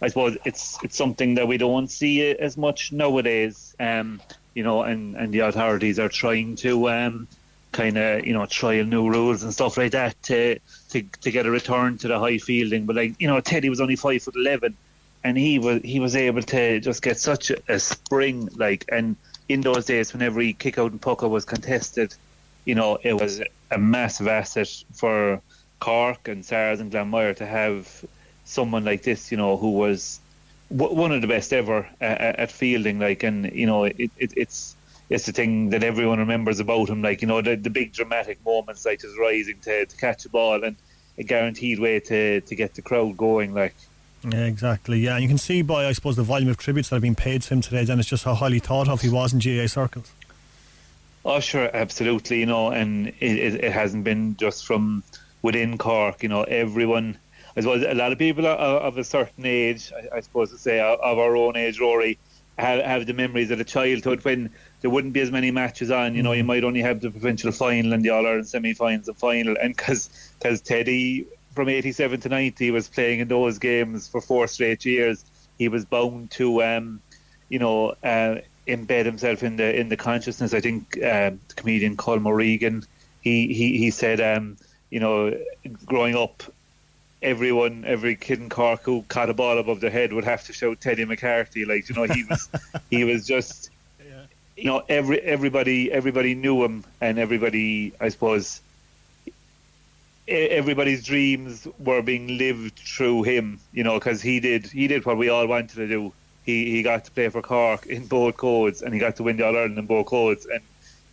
I suppose it's it's something that we don't see as much nowadays. Um, you know, and and the authorities are trying to um kind of you know trial new rules and stuff like that to to to get a return to the high fielding. But like you know, Teddy was only five foot eleven, and he was he was able to just get such a, spring. Like and in those days, when every kick out and puck was contested, you know, it was a massive asset for Cork and SARS and Glanmire to have someone like this, you know, who was one of the best ever at, at fielding. Like, and you know, it, it, it's it's the thing that everyone remembers about him. Like you know, the, the big dramatic moments, like just rising to, to catch a ball and a guaranteed way to to get the crowd going. Like. Yeah, exactly. Yeah, and you can see by I suppose the volume of tributes that have been paid to him today, then it's just how highly thought of he was in GAA circles. Oh, sure, absolutely. You know, and it, it, hasn't been just from within Cork. You know, everyone. I suppose a lot of people of a certain age, I, I suppose to say, of our own age, Rory, have, have the memories of the childhood when there wouldn't be as many matches on. You know, you mm. might only have the provincial final and the All Ireland semi-finals and final, and because because Teddy from '87 to '90 was playing in those games for four straight years, he was bound to, um, you know, uh, embed himself in the in the consciousness. I think the comedian Colm Regan, he he he said, um, you know, growing up everyone, every kid in Cork who caught a ball above their head would have to shout Teddy McCarthy. Like you know, he was he was just you know every everybody everybody knew him, and everybody I suppose everybody's dreams were being lived through him. You know, because he did he did what we all wanted to do. He he got to play for Cork in both codes, and he got to win the All Ireland in both codes. And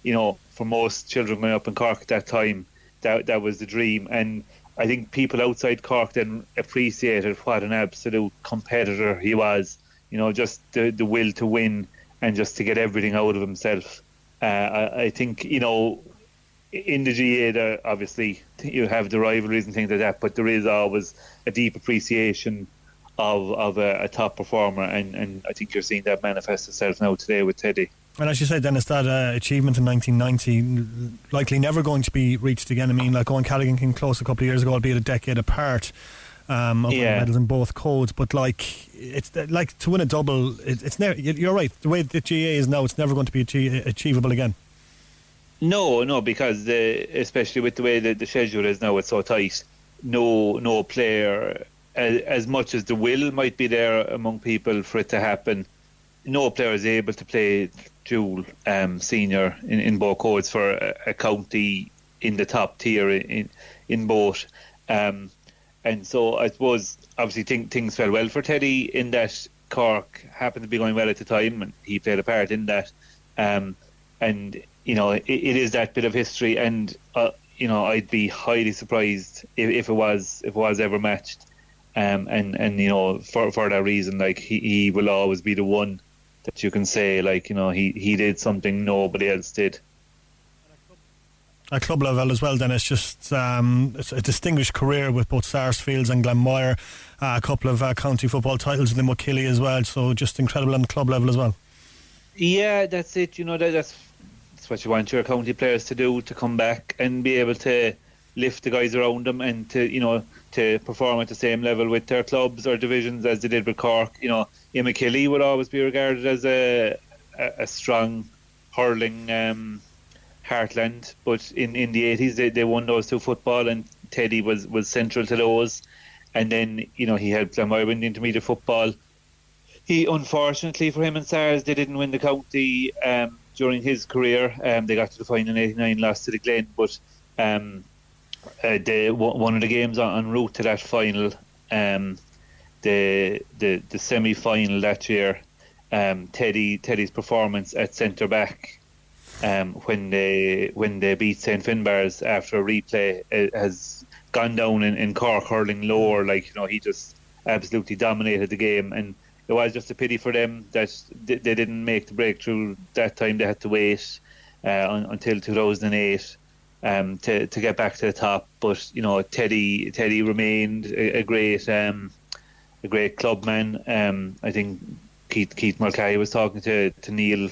you know, for most children growing up in Cork at that time, that that was the dream. And I think people outside Cork then appreciated what an absolute competitor he was. You know, just the the will to win and just to get everything out of himself. Uh, I, I, think you know in the GAA, there, obviously you have the rivalries and things like that, but there is always a deep appreciation of of a, a top performer, and, and I think you're seeing that manifest itself now today with Teddy. And as you said, Denis, that uh, achievement in 1990 likely never going to be reached again. I mean, like Eoin Callaghan came close a couple of years ago, albeit a decade apart. Um, of yeah. medals in both codes, but like it's like to win a double, it, it's never. You're right. The way the GAA is now, it's never going to be achieve, achievable again. No, no, because the, especially with the way that the schedule is now, it's so tight. No, no player, as, as much as the will might be there among people for it to happen, no player is able to play dual um, senior in, in both codes for a, a, county in the top tier in in both. Um, and so I suppose obviously think, things fell well for Teddy in that Cork happened to be going well at the time, and he played a part in that. Um, and you know, it, it is that bit of history, and uh, you know, I'd be highly surprised if, if it was if it was ever matched. Um, and and you know, for for that reason, like he, he will always be the one that you can say, like you know, he he did something nobody else did. At club level as well, Denis, just um, a distinguished career with both Sarsfields and Glanmire, uh, a couple of uh, county football titles in the Killy as well. So just incredible on the club level as well. Yeah, that's it. You know, that, that's what you want your county players to do to come back and be able to lift the guys around them and to you know to perform at the same level with their clubs or divisions as they did with Cork. You know, Enniskillen would always be regarded as a a, a strong hurling um, heartland, but in, in the eighties they, they won those two football and Teddy was, was central to those. And then you know he helped Glanmire win the intermediate football. He unfortunately for him and SARS they didn't win the county um, during his career. Um, they got to the final in '89, lost to the Glen, but um, uh, the one of the games on, route to that final, um, the the the semi final that year, um, Teddy Teddy's performance at centre back. Um, when they when they beat St Finbarr's after a replay uh, has gone down in, in Cork hurling lower like you know he just absolutely dominated the game and it was just a pity for them that they didn't make the breakthrough that time. They had to wait uh, until 2008 um, to to get back to the top. But you know, Teddy Teddy remained a, a great um, a great clubman. Um, I think Keith Keith Mulcahy was talking to, to Neil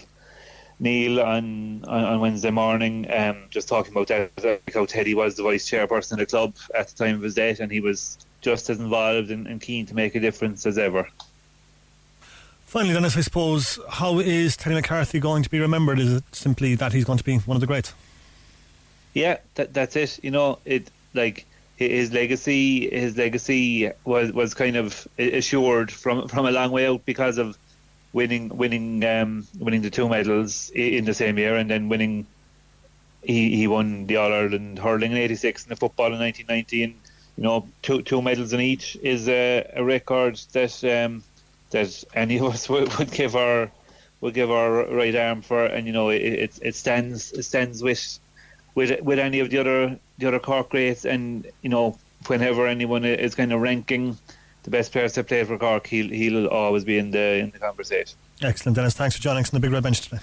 Neil on, on, on Wednesday morning, um, just talking about that, like how Teddy was the vice chairperson of the club at the time of his death, and he was just as involved and, and keen to make a difference as ever. Finally, Denis, I suppose, how is Teddy McCarthy going to be remembered? Is it simply that he's going to be one of the greats? Yeah, that, that's it. You know, it like his legacy. His legacy was was kind of assured from from a long way out because of winning winning um, winning the two medals in the same year, and then winning. He he won the All Ireland hurling in '86 and the football in 1990, and you know two two medals in each is a, a record that. Um, that any of us would, would give our would give our right arm for, and you know it, it, it stands it stands with with with any of the other the other Cork greats, and you know whenever anyone is kind of ranking the best players to play for Cork, he'll he'll always be in the in the conversation. Excellent, Denis. Thanks for joining us on the Big Red Bench today.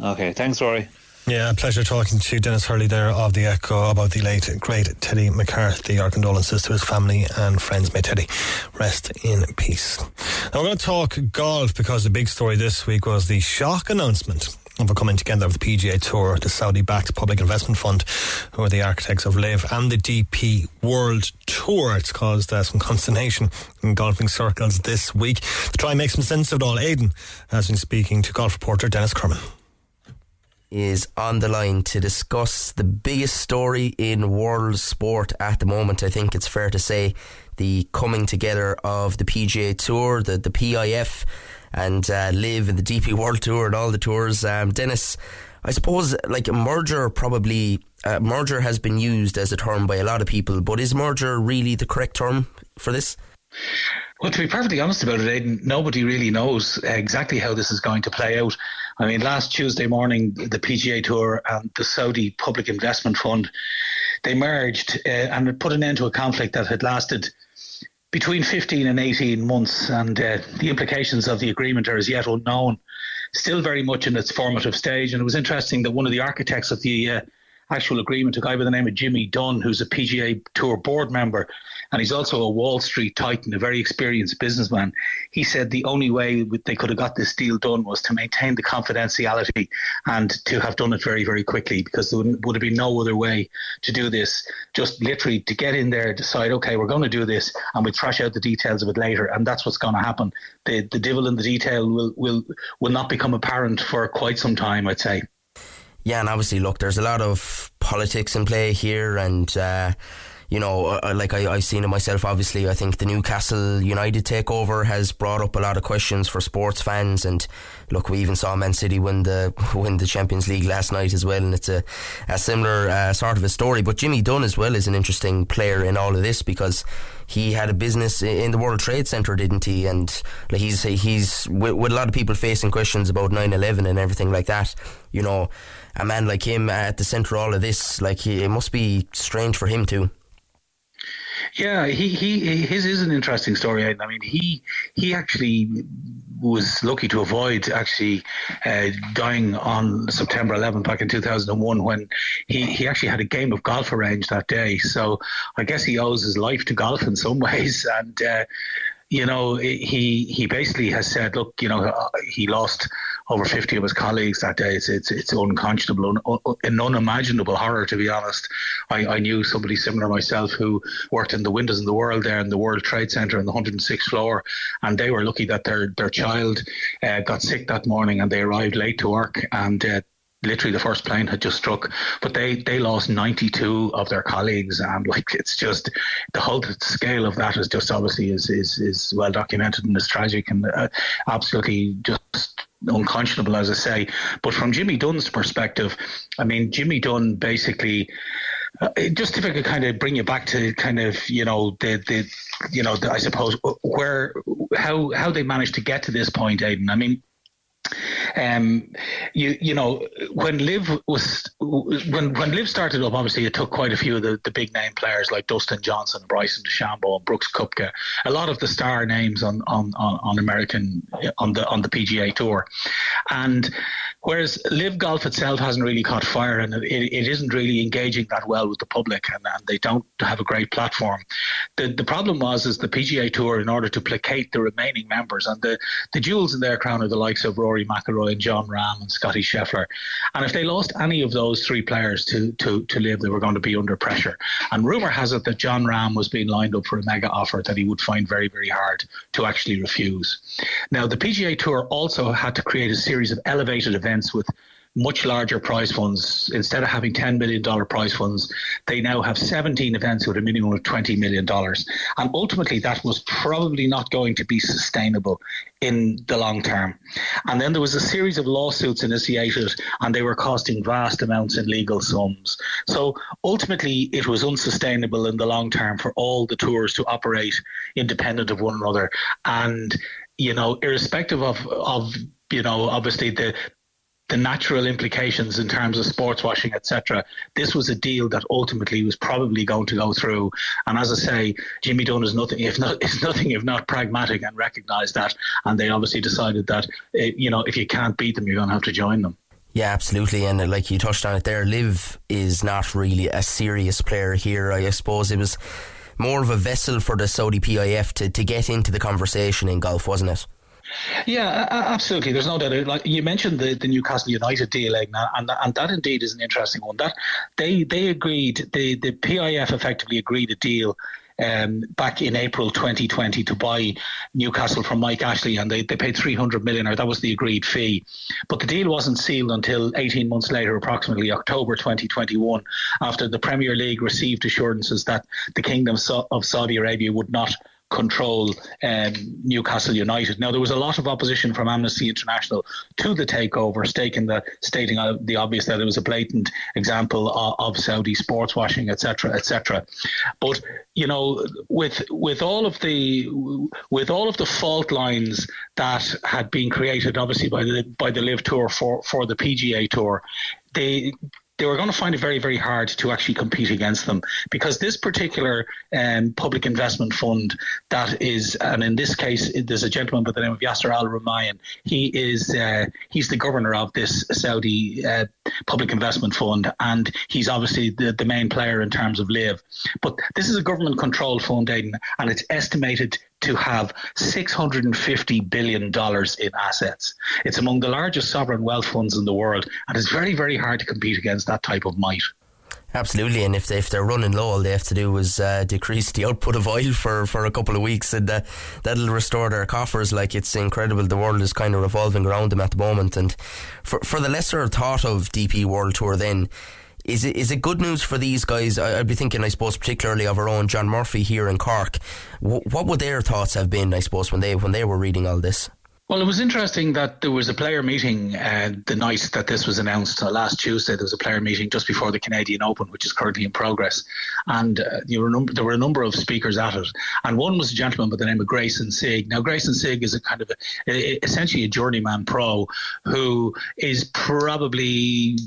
Okay, thanks, Rory. Yeah, a pleasure talking to Denis Hurley there of the Echo about the late, great Teddy McCarthy. Our condolences to his family and friends. May Teddy rest in peace. Now we're going to talk golf because the big story this week was the shock announcement of a coming together of the PGA Tour, the Saudi backed public investment fund, who are the architects of LIV, and the DP World Tour. It's caused uh, some consternation in golfing circles this week. To try and make some sense of it all, Aidan has been speaking to golf reporter Denis Kirwan is on the line to discuss the biggest story in world sport at the moment. I think it's fair to say the coming together of the PGA Tour, the, the PIF, and uh, LIV in the DP World Tour and all the tours. Um, Denis, I suppose like a merger probably uh, merger has been used as a term by a lot of people, but is merger really the correct term for this? Well, to be perfectly honest about it, Aidan, nobody really knows exactly how this is going to play out. I mean, last Tuesday morning, the PGA Tour and the Saudi Public Investment Fund they merged uh, and put an end to a conflict that had lasted between 15 and 18 months, and uh, the implications of the agreement are as yet unknown. Still very much in its formative stage, and it was interesting that one of the architects of the uh, actual agreement, a guy by the name of Jimmy Dunne, who's a PGA Tour board member, and he's also a Wall Street titan, a very experienced businessman. He said the only way they could have got this deal done was to maintain the confidentiality and to have done it very, very quickly because there would have been no other way to do this. Just literally to get in there, decide, okay, we're going to do this, and we thrash out the details of it later, and that's what's going to happen. The the devil in the detail will will will not become apparent for quite some time, I'd say. Yeah, and obviously, look, there's a lot of politics in play here, and. Uh, you know, uh, uh, like I, I've seen it myself, obviously. I think the Newcastle United takeover has brought up a lot of questions for sports fans. And look, we even saw Man City win the win the Champions League last night as well. And it's a, a similar uh, sort of a story. But Jimmy Dunne as well is an interesting player in all of this because he had a business in the World Trade Center, didn't he? And like he's he's with, with a lot of people facing questions about 9/11 and everything like that. You know, a man like him at the center of all of this, like he, it must be strange for him too. Yeah, he, he his is an interesting story. I mean, he he actually was lucky to avoid actually uh, dying on September 11 back in 2001 when he, he actually had a game of golf arranged that day. So I guess he owes his life to golf in some ways. And uh, you know, he he basically has said, look, you know, he lost over 50 of his colleagues that day. It's it's, it's unconscionable, un, an unimaginable horror, to be honest. I, I knew somebody similar myself who worked in the windows in the world there in the World Trade Center on the 106th floor, and they were lucky that their their child uh, got sick that morning and they arrived late to work and uh, literally the first plane had just struck, but they they lost 92 of their colleagues, and like it's just the whole scale of that is just obviously is is, is well documented and is tragic and uh, absolutely just unconscionable, as I say. But from Jimmy Dunne's perspective, I mean, Jimmy Dunne basically. Uh, just if I could kind of bring you back to kind of you know the the you know the, I suppose where how how they managed to get to this point, Aidan. I mean, um, you you know when LIV was when when LIV started up, obviously it took quite a few of the, the big name players like Dustin Johnson, Bryson DeChambeau, and Brooks Koepka, a lot of the star names on on, on, on American on the on the PGA tour, and Whereas LIV Golf itself hasn't really caught fire and it, it isn't really engaging that well with the public and, and, they don't have a great platform. The the problem was is the PGA Tour in order to placate the remaining members and the, the jewels in their crown are the likes of Rory McIlroy and Jon Rahm and Scottie Scheffler. And if they lost any of those three players to, to, to LIV, they were going to be under pressure. And rumour has it that Jon Rahm was being lined up for a mega offer that he would find very, very hard to actually refuse. Now, the PGA Tour also had to create a series of elevated events with much larger prize funds. Instead of having $10 million prize funds, they now have 17 events with a minimum of $20 million. And ultimately, that was probably not going to be sustainable in the long term. And then there was a series of lawsuits initiated, and they were costing vast amounts in legal sums. So ultimately, it was unsustainable in the long term for all the tours to operate independent of one another. And you know, irrespective of of you know, obviously the the natural implications in terms of sports washing, etc. This was a deal that ultimately was probably going to go through. And as I say, Jimmy Dunne is nothing if not is nothing if not pragmatic and recognised that. And they obviously decided that eh, you know if you can't beat them, you're going to have to join them. Yeah, absolutely. And uh, like you touched on it there, LIV is not really a serious player here. I suppose it was more of a vessel for the Saudi PIF to, to get into the conversation in golf, wasn't it? Yeah, absolutely. There's no doubt. Like you mentioned the, the Newcastle United deal, and and that indeed is an interesting one. That they they agreed the the PIF effectively agreed a deal um, back in April 2020 to buy Newcastle from Mike Ashley, and they, they paid 300 million, or that was the agreed fee. But the deal wasn't sealed until 18 months later, approximately October 2021, after the Premier League received assurances that the Kingdom of Saudi Arabia would not control um, Newcastle United. Now there was a lot of opposition from Amnesty International to the takeover, stating the stating uh, the obvious that it was a blatant example of, of Saudi sports washing, etc., etc. But you know, with with all of the with all of the fault lines that had been created, obviously by the by the LIV Tour for for the PGA Tour, they they were going to find it very, very hard to actually compete against them because this particular um, public investment fund that is, and in this case, there's a gentleman by the name of Yasser Al Rumayyan. He is uh, he's the governor of this Saudi uh, public investment fund, and he's obviously the, the main player in terms of LIV. But this is a government-controlled fund, Aidan, and it's estimated to have $650 billion in assets. It's among the largest sovereign wealth funds in the world, and it's very, very hard to compete against that type of might. Absolutely, and if they, if they're running low, all they have to do is uh, decrease the output of oil for, for a couple of weeks, and uh, that'll restore their coffers. Like it's incredible, the world is kind of revolving around them at the moment. And for for the lesser thought of DP World Tour, then is it is it good news for these guys? I, would be thinking, I suppose, particularly of our own John Murphy here in Cork. what would their thoughts have been? I suppose when they when they were reading all this. Well, it was interesting that there was a player meeting uh, the night that this was announced. Uh, last Tuesday, there was a player meeting just before the Canadian Open, which is currently in progress. And uh, there, were num- there were a number of speakers at it. And one was a gentleman by the name of Greyson Sigg. Now, Greyson Sigg is a kind of a, a, essentially a journeyman pro who is probably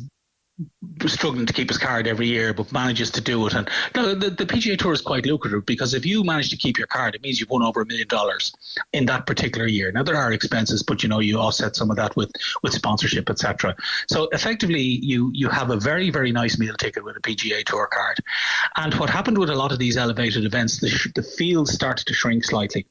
struggling to keep his card every year, but manages to do it. And no, the, the PGA Tour is quite lucrative because if you manage to keep your card, it means you've won over a million dollars in that particular year. Now there are expenses, but you know you offset some of that with with sponsorship, etc. So effectively, you you have a very very nice meal ticket with a PGA Tour card. And what happened with a lot of these elevated events, the, the field started to shrink slightly.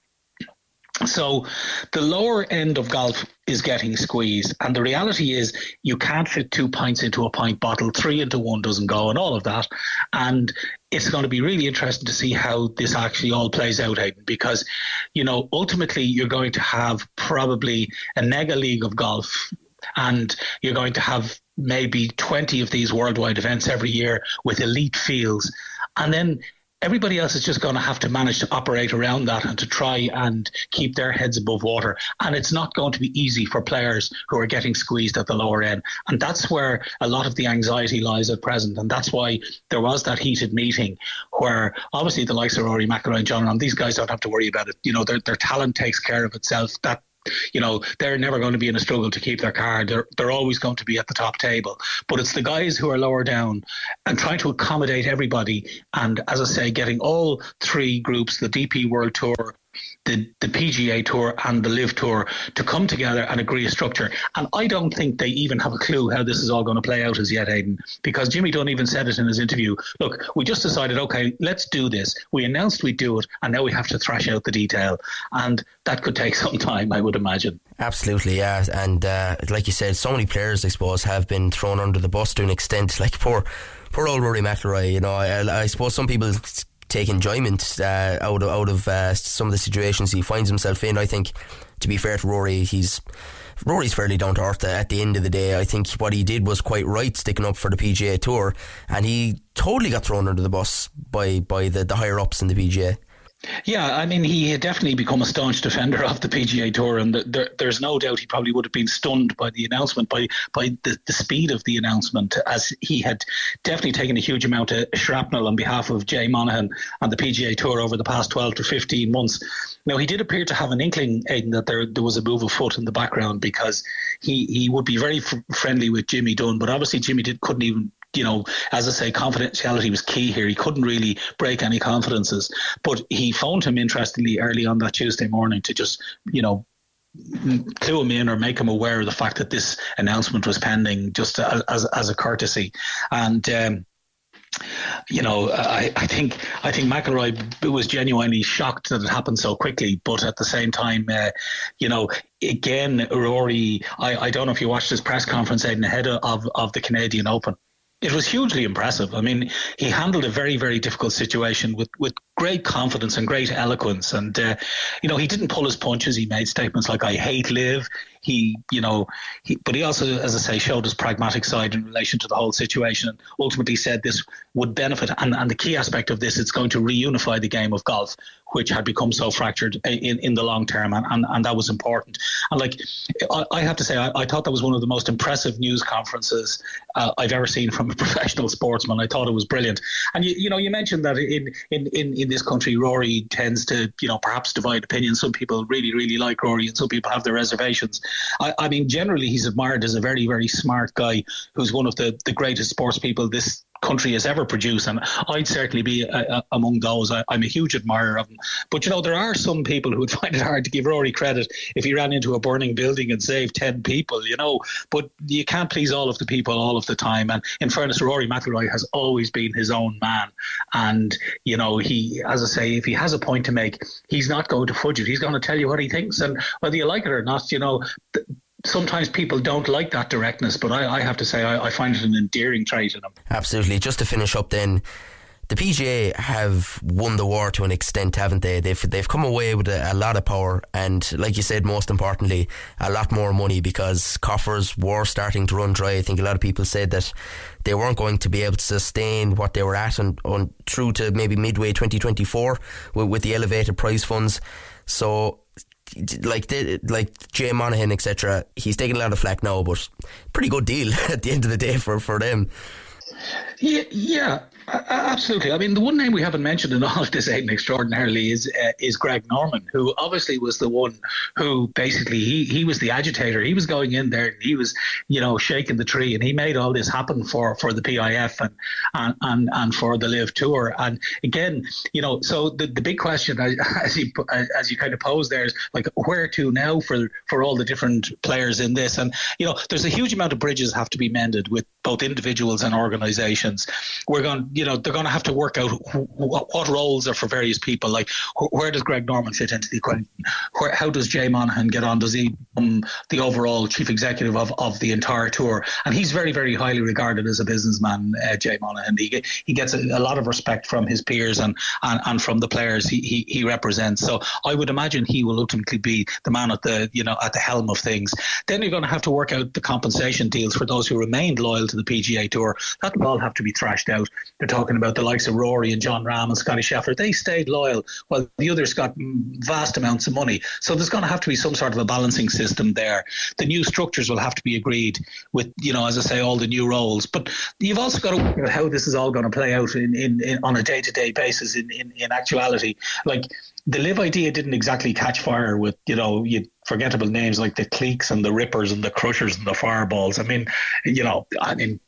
So the lower end of golf is getting squeezed. And the reality is you can't fit two pints into a pint bottle, three into one doesn't go, and all of that. And it's going to be really interesting to see how this actually all plays out, Aidan, because, you know, ultimately you're going to have probably a mega league of golf and you're going to have maybe 20 of these worldwide events every year with elite fields. And then everybody else is just going to have to manage to operate around that and to try and keep their heads above water. And it's not going to be easy for players who are getting squeezed at the lower end. And that's where a lot of the anxiety lies at present. And that's why there was that heated meeting where obviously the likes of Rory McIlroy and Jon Rahm, these guys don't have to worry about it. You know, their, their talent takes care of itself. That you know, they're never going to be in a struggle to keep their card. They're they're always going to be at the top table. But it's the guys who are lower down and trying to accommodate everybody. And as I say, getting all three groups, the DP World Tour, the, the PGA Tour and the LIV Tour to come together and agree a structure. And I don't think they even have a clue how this is all going to play out as yet, Aidan, because Jimmy Dunne even said it in his interview. Look, we just decided, okay, let's do this. We announced we'd do it, and now we have to thrash out the detail. And that could take some time, I would imagine. Absolutely, yeah. And uh, like you said, so many players, I suppose, have been thrown under the bus to an extent. Like poor, poor old Rory McIlroy. You know, I, I suppose some people take enjoyment uh, out of out of uh, some of the situations he finds himself in. I think, to be fair to Rory, he's Rory's fairly down to earth at the end of the day. I think what he did was quite right, sticking up for the PGA Tour, and he totally got thrown under the bus by by the, the higher ups in the PGA. Yeah, I mean, he had definitely become a staunch defender of the PGA Tour, and the, there, there's no doubt he probably would have been stunned by the announcement, by by the, the speed of the announcement, as he had definitely taken a huge amount of shrapnel on behalf of Jay Monahan and the PGA Tour over the past 12 to 15 months. Now, he did appear to have an inkling, that there there was a move afoot in the background because he, he would be very f- friendly with Jimmy Dunne, but obviously Jimmy did, couldn't even you know, as I say, confidentiality was key here. He couldn't really break any confidences, but he phoned him interestingly early on that Tuesday morning to just, you know, clue him in or make him aware of the fact that this announcement was pending, just as as a courtesy, and. Um, you know, I, I think I think McIlroy was genuinely shocked that it happened so quickly, but at the same time, uh, you know, again, Rory, I, I don't know if you watched his press conference ahead of of the Canadian Open. It was hugely impressive. I mean, he handled a very, very difficult situation with, with great confidence and great eloquence. And, uh, you know, he didn't pull his punches. He made statements like, I hate LIV he, you know, he, but he also, as I say, showed his pragmatic side in relation to the whole situation and ultimately said this would benefit. And, and the key aspect of this, it's going to reunify the game of golf, which had become so fractured in, in the long term. And, and, and that was important. And like, I, I have to say, I, I, thought that was one of the most impressive news conferences uh, I've ever seen from a professional sportsman. I thought it was brilliant. And, you, you know, you mentioned that in, in, in, in this country, Rory tends to, you know, perhaps divide opinions. Some people really, really like Rory and some people have their reservations. I, I, mean, generally, he's admired as a very, very smart guy who's one of the, the greatest sports people this country has ever produced, and I'd certainly be a, a, among those. I, am a huge admirer of him. But you know, there are some people who would find it hard to give Rory credit if he ran into a burning building and saved ten people. You know, but you can't please all of the people all of the time. And in fairness, Rory McIlroy has always been his own man, and you know, he, as I say, if he has a point to make, he's not going to fudge it. He's going to tell you what he thinks, and whether you like it or not, you know. Th- sometimes people don't like that directness, but I, I have to say I, I, find it an endearing trait in them. Absolutely. Just to finish up, then. The PGA have won the war to an extent, haven't they? They've they've come away with a, a lot of power, and like you said, most importantly, a lot more money because coffers were starting to run dry. I think a lot of people said that they weren't going to be able to sustain what they were at and on through to maybe midway 2024 with, with the elevated prize funds. So like like Jay Monahan, etc. He's taking a lot of flack now, but pretty good deal at the end of the day for for them. Yeah, yeah, absolutely. I mean, the one name we haven't mentioned in all of this, Aidan, extraordinarily, is uh, is Greg Norman, who obviously was the one who basically he he was the agitator. He was going in there and he was, you know, shaking the tree, and he made all this happen for for the PIF and and and, and for the LIV Tour. And again, you know, so the, the big question, as you as you kind of pose there, is like where to now for for all the different players in this. And you know, there's a huge amount of bridges have to be mended with both individuals and organisations. We're going you know, they're going to have to work out what, what roles are for various people. Like, where does Greg Norman fit into the equation? Where, how does Jay Monahan get on? Does he become the overall chief executive of, of the entire tour? And he's very, very highly regarded as a businessman, uh, Jay Monahan. He, he gets a, a, lot of respect from his peers and, and, and from the players he, he, he represents. So I would imagine he will ultimately be the man at the, you know, at the helm of things. Then you're going to have to work out the compensation deals for those who remained loyal to the PGA Tour. That will all have to be thrashed out. They're talking about the likes of Rory and Jon Rahm and Scottie Scheffler. They stayed loyal while the others got vast amounts of money. So there's going to have to be some sort of a balancing system there. The new structures will have to be agreed with, you know, as I say, all the new roles. But you've also got to work out how this is all going to play out in, in, in on a day to day basis in, in, in actuality. Like the LIV idea didn't exactly catch fire with you know you forgettable names like the Cleeks and the rippers and the crushers and the fireballs. I mean, you know, I mean,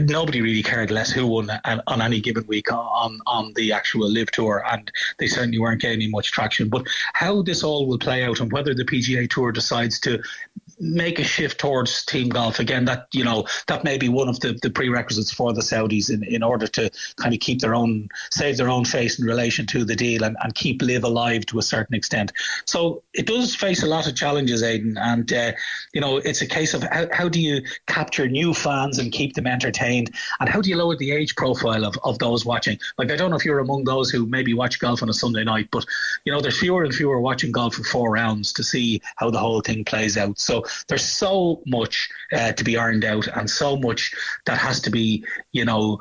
nobody really cared less who won on any given week on on the actual LIV tour, and they certainly weren't gaining much traction. But how this all will play out and whether the PGA Tour decides to make a shift towards team golf again. That you know that may be one of the, the prerequisites for the Saudis in, in order to kind of keep their own save their own face in relation to the deal and, and keep LIV alive to a certain extent. So it does face a lot of challenges Aidan and uh, you know it's a case of how, how do you capture new fans and keep them entertained? And how do you lower the age profile of, of those watching? Like I don't know if you're among those who maybe watch golf on a Sunday night but you know there's fewer and fewer watching golf for four rounds to see how the whole thing plays out. So there's so much uh, to be ironed out and so much that has to be, you know,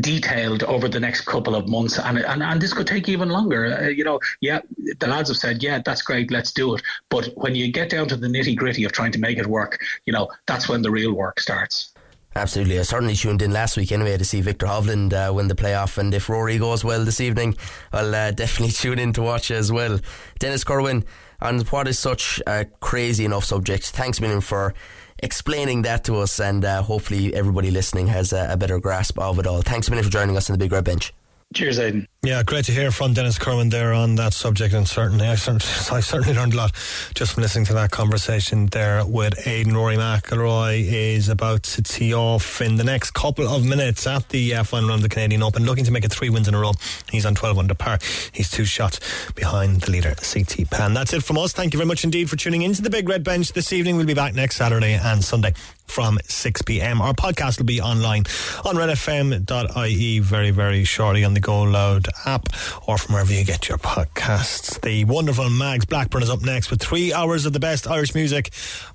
detailed over the next couple of months and and, and this could take even longer uh, you know yeah the lads have said yeah that's great let's do it but when you get down to the nitty gritty of trying to make it work you know that's when the real work starts Absolutely. I certainly tuned in last week anyway to see Viktor Hovland uh, win the playoff. And if Rory goes well this evening, I'll uh, definitely tune in to watch as well. Denis Kirwan, on what is such a crazy enough subject, thanks million for explaining that to us. And uh, hopefully, everybody listening has a, a better grasp of it all. Thanks million for joining us on the Big Red Bench. Cheers, Aidan. Yeah, great to hear from Denis Kirwan there on that subject, and certainly I, certainly, I certainly learned a lot just from listening to that conversation there with Aidan Rory McIlroy is about to tee off in the next couple of minutes at the uh, final round of the Canadian Open, looking to make it three wins in a row. He's on 12 under par. He's two shots behind the leader, CT Pan. That's it from us. Thank you very much indeed for tuning into the Big Red Bench this evening. We'll be back next Saturday and Sunday from 6 p.m. Our podcast will be online on redfm.ie very, very shortly on the Go Loud app or from wherever you get your podcasts. The wonderful Mags Blackburn is up next with three hours of the best Irish music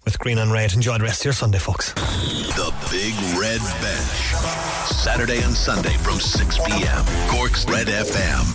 with Green and Red. Enjoy the rest of your Sunday, folks. The Big Red Bench. Saturday and Sunday from 6 p.m. Cork's Red FM.